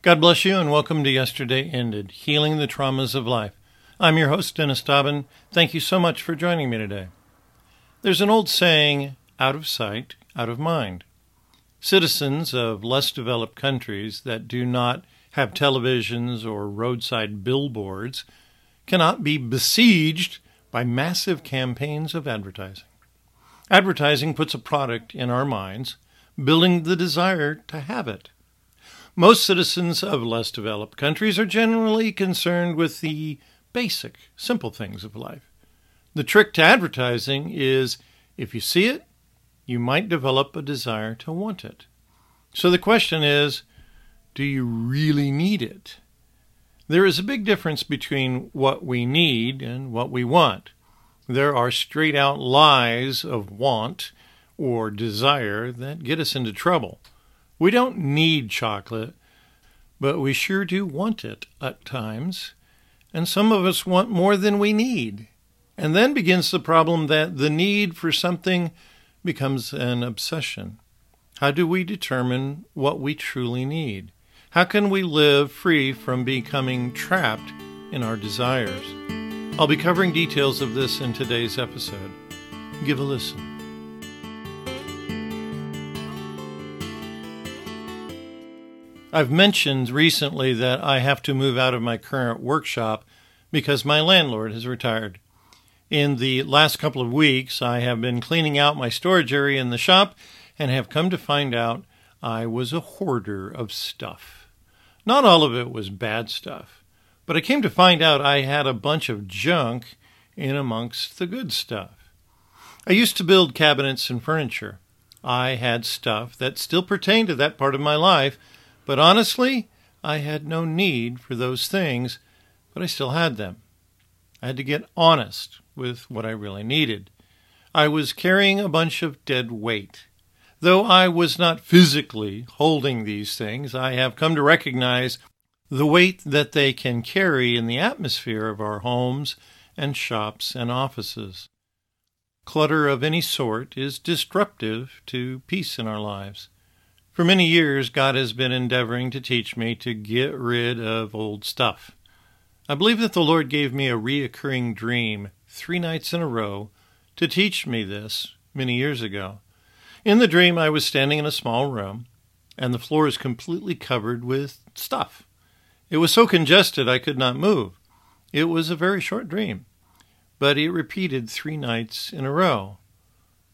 God bless you and welcome to Yesterday Ended Healing the Traumas of Life. I'm your host, Dennis Dobbin. Thank you so much for joining me today. There's an old saying out of sight, out of mind. Citizens of less developed countries that do not have televisions or roadside billboards cannot be besieged by massive campaigns of advertising. Advertising puts a product in our minds, building the desire to have it. Most citizens of less developed countries are generally concerned with the basic, simple things of life. The trick to advertising is if you see it, you might develop a desire to want it. So the question is do you really need it? There is a big difference between what we need and what we want. There are straight out lies of want or desire that get us into trouble. We don't need chocolate, but we sure do want it at times. And some of us want more than we need. And then begins the problem that the need for something becomes an obsession. How do we determine what we truly need? How can we live free from becoming trapped in our desires? I'll be covering details of this in today's episode. Give a listen. I've mentioned recently that I have to move out of my current workshop because my landlord has retired. In the last couple of weeks, I have been cleaning out my storage area in the shop and have come to find out I was a hoarder of stuff. Not all of it was bad stuff, but I came to find out I had a bunch of junk in amongst the good stuff. I used to build cabinets and furniture. I had stuff that still pertained to that part of my life, but honestly, I had no need for those things, but I still had them. I had to get honest with what I really needed. I was carrying a bunch of dead weight. Though I was not physically holding these things, I have come to recognize the weight that they can carry in the atmosphere of our homes and shops and offices. Clutter of any sort is disruptive to peace in our lives. For many years, God has been endeavoring to teach me to get rid of old stuff. I believe that the Lord gave me a reoccurring dream three nights in a row to teach me this many years ago. In the dream, I was standing in a small room, and the floor is completely covered with stuff. It was so congested I could not move. It was a very short dream, but it repeated three nights in a row.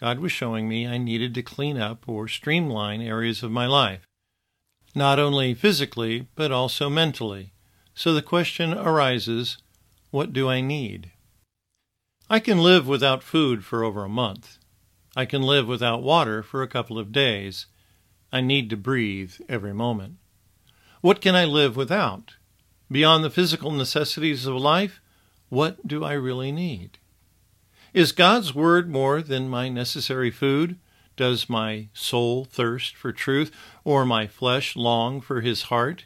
God was showing me I needed to clean up or streamline areas of my life, not only physically, but also mentally. So the question arises what do I need? I can live without food for over a month. I can live without water for a couple of days. I need to breathe every moment. What can I live without? Beyond the physical necessities of life, what do I really need? Is God's Word more than my necessary food? Does my soul thirst for truth, or my flesh long for His heart?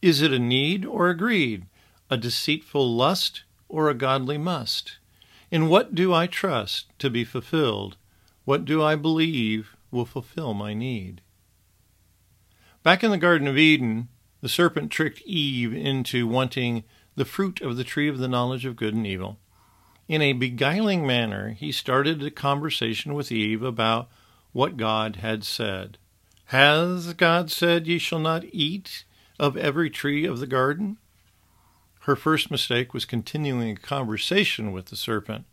Is it a need or a greed, a deceitful lust or a godly must? In what do I trust to be fulfilled? What do I believe will fulfill my need? Back in the Garden of Eden, the serpent tricked Eve into wanting the fruit of the tree of the knowledge of good and evil. In a beguiling manner, he started a conversation with Eve about what God had said. Has God said, Ye shall not eat of every tree of the garden? Her first mistake was continuing a conversation with the serpent.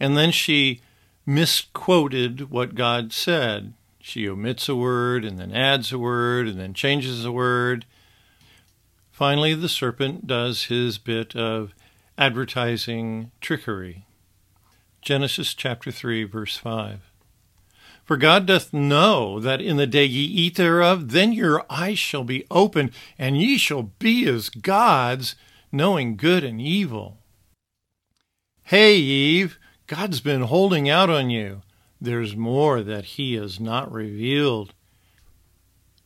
And then she misquoted what God said. She omits a word and then adds a word and then changes a word. Finally, the serpent does his bit of advertising trickery. Genesis chapter 3, verse 5. For God doth know that in the day ye eat thereof, then your eyes shall be opened, and ye shall be as gods, knowing good and evil. Hey, Eve, God's been holding out on you. There's more that He has not revealed.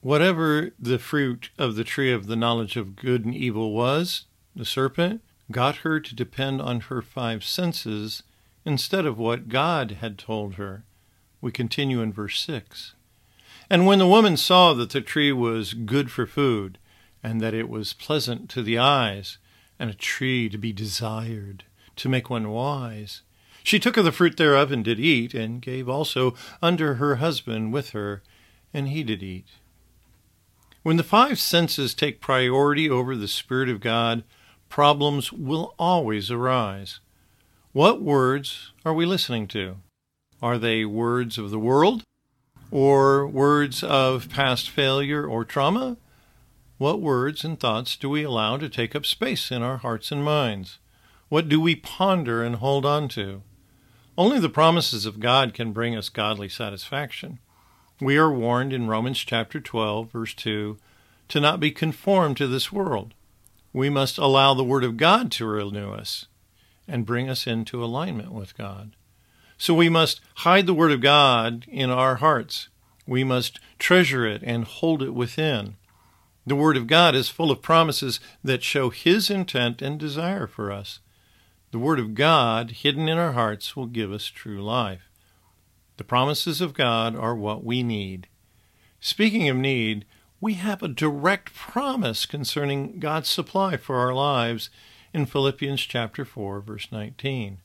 Whatever the fruit of the tree of the knowledge of good and evil was, the serpent got her to depend on her five senses instead of what God had told her. We continue in verse 6. And when the woman saw that the tree was good for food, and that it was pleasant to the eyes, and a tree to be desired, to make one wise. She took of the fruit thereof and did eat, and gave also unto her husband with her, and he did eat. When the five senses take priority over the Spirit of God, problems will always arise. What words are we listening to? Are they words of the world? Or words of past failure or trauma? What words and thoughts do we allow to take up space in our hearts and minds? What do we ponder and hold on to? Only the promises of God can bring us godly satisfaction. We are warned in Romans chapter 12, verse 2, to not be conformed to this world. We must allow the Word of God to renew us and bring us into alignment with God. So we must hide the Word of God in our hearts. We must treasure it and hold it within. The Word of God is full of promises that show His intent and desire for us. The Word of God, hidden in our hearts, will give us true life. The promises of God are what we need. Speaking of need, we have a direct promise concerning God's supply for our lives in Philippians chapter 4 verse 19.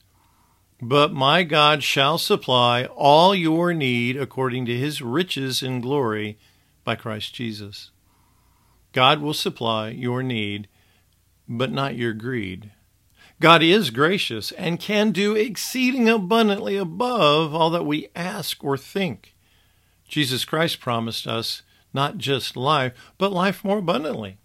But my God shall supply all your need according to his riches in glory by Christ Jesus. God will supply your need, but not your greed. God is gracious and can do exceeding abundantly above all that we ask or think. Jesus Christ promised us not just life, but life more abundantly.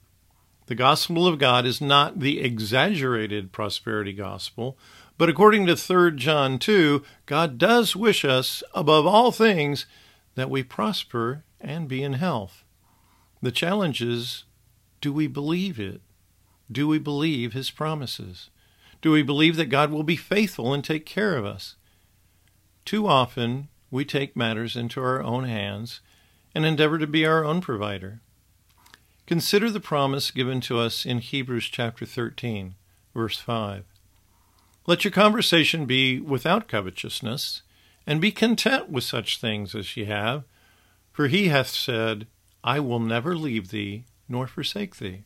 The gospel of God is not the exaggerated prosperity gospel, but according to 3 John 2, God does wish us, above all things, that we prosper and be in health. The challenge is do we believe it? Do we believe his promises? Do we believe that God will be faithful and take care of us? Too often, we take matters into our own hands and endeavor to be our own provider. Consider the promise given to us in Hebrews chapter 13, verse 5. Let your conversation be without covetousness, and be content with such things as ye have, for he hath said, I will never leave thee nor forsake thee.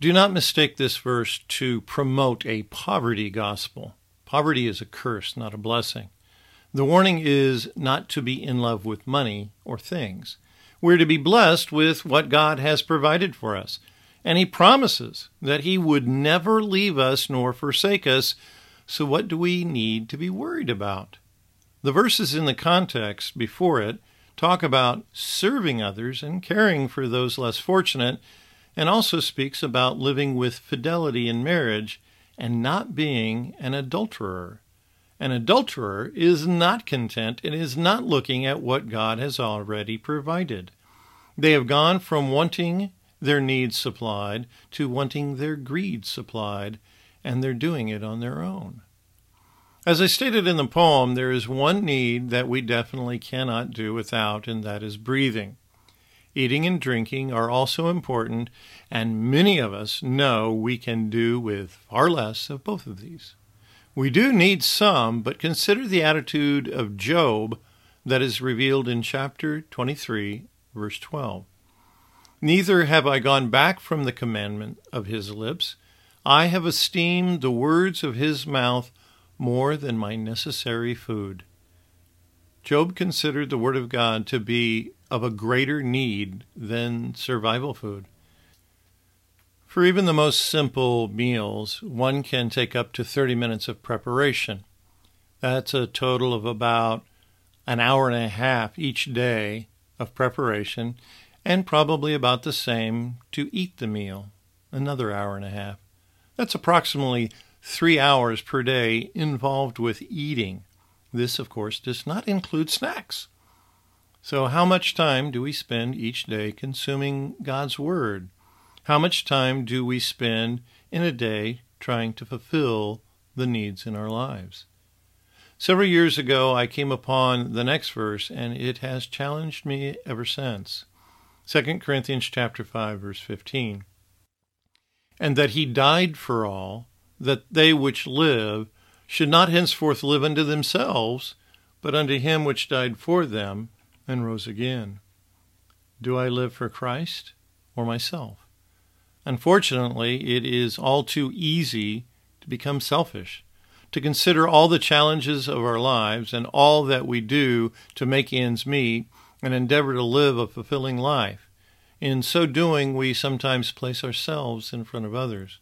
Do not mistake this verse to promote a poverty gospel. Poverty is a curse, not a blessing. The warning is not to be in love with money or things. We're to be blessed with what God has provided for us. And He promises that He would never leave us nor forsake us. So, what do we need to be worried about? The verses in the context before it talk about serving others and caring for those less fortunate and also speaks about living with fidelity in marriage and not being an adulterer. An adulterer is not content and is not looking at what God has already provided. They have gone from wanting their needs supplied to wanting their greed supplied, and they're doing it on their own. As I stated in the poem, there is one need that we definitely cannot do without, and that is breathing. Eating and drinking are also important, and many of us know we can do with far less of both of these. We do need some, but consider the attitude of Job that is revealed in chapter 23, verse 12. Neither have I gone back from the commandment of his lips. I have esteemed the words of his mouth more than my necessary food. Job considered the word of God to be of a greater need than survival food. For even the most simple meals, one can take up to 30 minutes of preparation. That's a total of about an hour and a half each day of preparation, and probably about the same to eat the meal, another hour and a half. That's approximately three hours per day involved with eating. This, of course, does not include snacks. So, how much time do we spend each day consuming God's Word? How much time do we spend in a day trying to fulfill the needs in our lives? Several years ago, I came upon the next verse, and it has challenged me ever since. 2 Corinthians chapter 5, verse 15. And that he died for all, that they which live should not henceforth live unto themselves, but unto him which died for them and rose again. Do I live for Christ or myself. Unfortunately, it is all too easy to become selfish, to consider all the challenges of our lives and all that we do to make ends meet and endeavor to live a fulfilling life. In so doing, we sometimes place ourselves in front of others.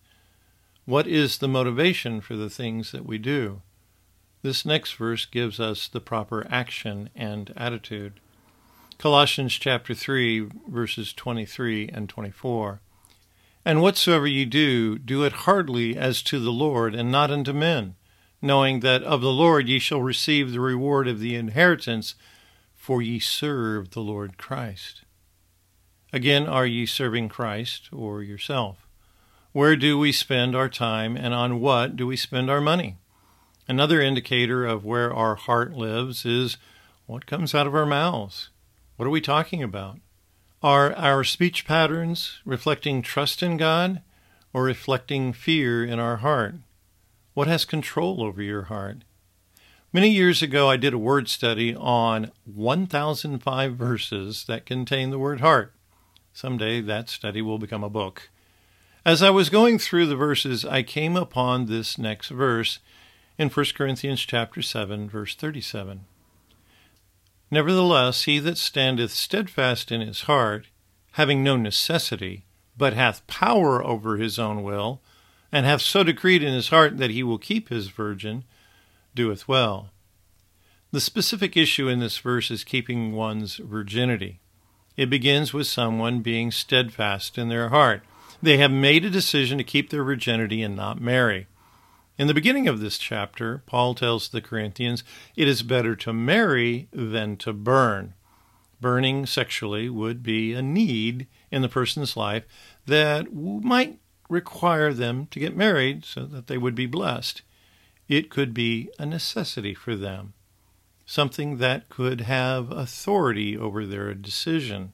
What is the motivation for the things that we do? This next verse gives us the proper action and attitude. Colossians chapter 3 verses 23 and 24. And whatsoever ye do, do it heartily as to the Lord and not unto men, knowing that of the Lord ye shall receive the reward of the inheritance, for ye serve the Lord Christ. Again, are ye serving Christ or yourself? Where do we spend our time and on what do we spend our money? Another indicator of where our heart lives is what comes out of our mouths. What are we talking about? Are our speech patterns reflecting trust in God or reflecting fear in our heart? What has control over your heart? Many years ago, I did a word study on 1005 verses that contain the word heart. Someday that study will become a book. As I was going through the verses, I came upon this next verse in 1 Corinthians chapter 7 verse 37. Nevertheless, he that standeth steadfast in his heart, having no necessity, but hath power over his own will, and hath so decreed in his heart that he will keep his virgin, doeth well. The specific issue in this verse is keeping one's virginity. It begins with someone being steadfast in their heart. They have made a decision to keep their virginity and not marry. In the beginning of this chapter, Paul tells the Corinthians it is better to marry than to burn. Burning sexually would be a need in the person's life that might require them to get married so that they would be blessed. It could be a necessity for them, something that could have authority over their decision.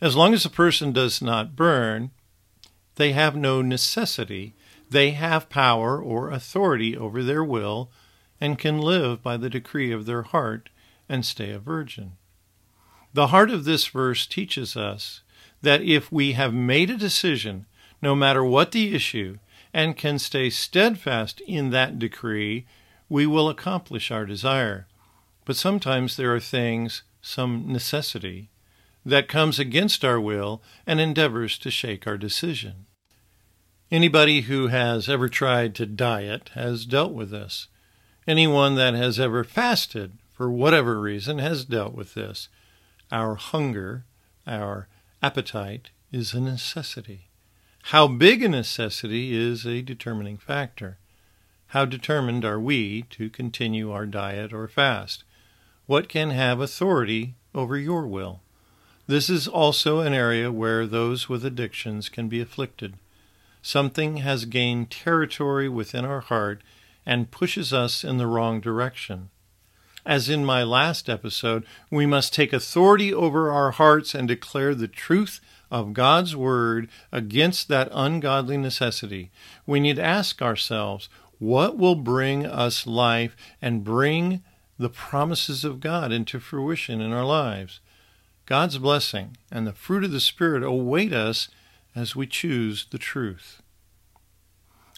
As long as a person does not burn, they have no necessity they have power or authority over their will and can live by the decree of their heart and stay a virgin. The heart of this verse teaches us that if we have made a decision, no matter what the issue, and can stay steadfast in that decree, we will accomplish our desire. But sometimes there are things, some necessity, that comes against our will and endeavors to shake our decision. Anybody who has ever tried to diet has dealt with this. Anyone that has ever fasted, for whatever reason, has dealt with this. Our hunger, our appetite, is a necessity. How big a necessity is a determining factor. How determined are we to continue our diet or fast? What can have authority over your will? This is also an area where those with addictions can be afflicted. Something has gained territory within our heart and pushes us in the wrong direction. As in my last episode, we must take authority over our hearts and declare the truth of God's Word against that ungodly necessity. We need to ask ourselves, what will bring us life and bring the promises of God into fruition in our lives? God's blessing and the fruit of the Spirit await us as we choose the truth.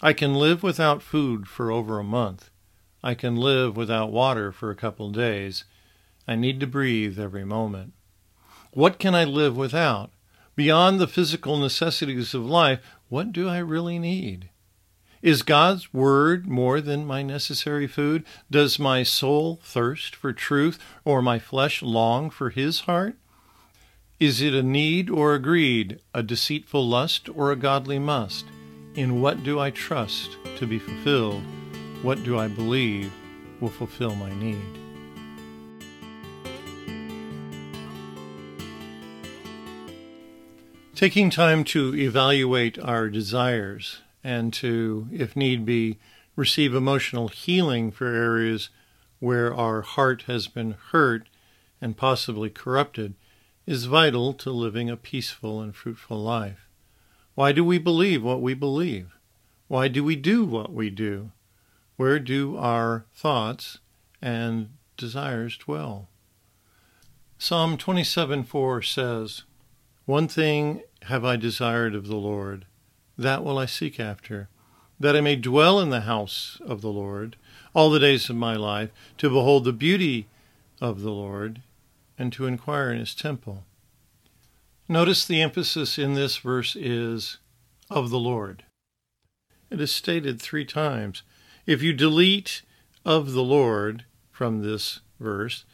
I can live without food for over a month. I can live without water for a couple days. I need to breathe every moment. What can I live without? Beyond the physical necessities of life, what do I really need? Is God's Word more than my necessary food? Does my soul thirst for truth, or my flesh long for His heart? Is it a need or a greed, a deceitful lust or a godly must? In what do I trust to be fulfilled? What do I believe will fulfill my need? Taking time to evaluate our desires and to, if need be, receive emotional healing for areas where our heart has been hurt and possibly corrupted is vital to living a peaceful and fruitful life. Why do we believe what we believe? Why do we do what we do? Where do our thoughts and desires dwell? Psalm 27:4 says, One thing have I desired of the Lord, that will I seek after, that I may dwell in the house of the Lord all the days of my life, to behold the beauty of the Lord, and to inquire in his temple. Notice the emphasis in this verse is of the Lord. It is stated three times. If you delete of the Lord from this verse,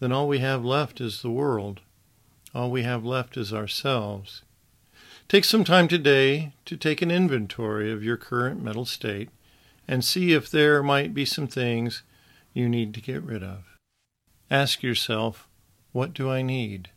then all we have left is the world. All we have left is ourselves. Take some time today to take an inventory of your current mental state and see if there might be some things you need to get rid of. Ask yourself, what do I need?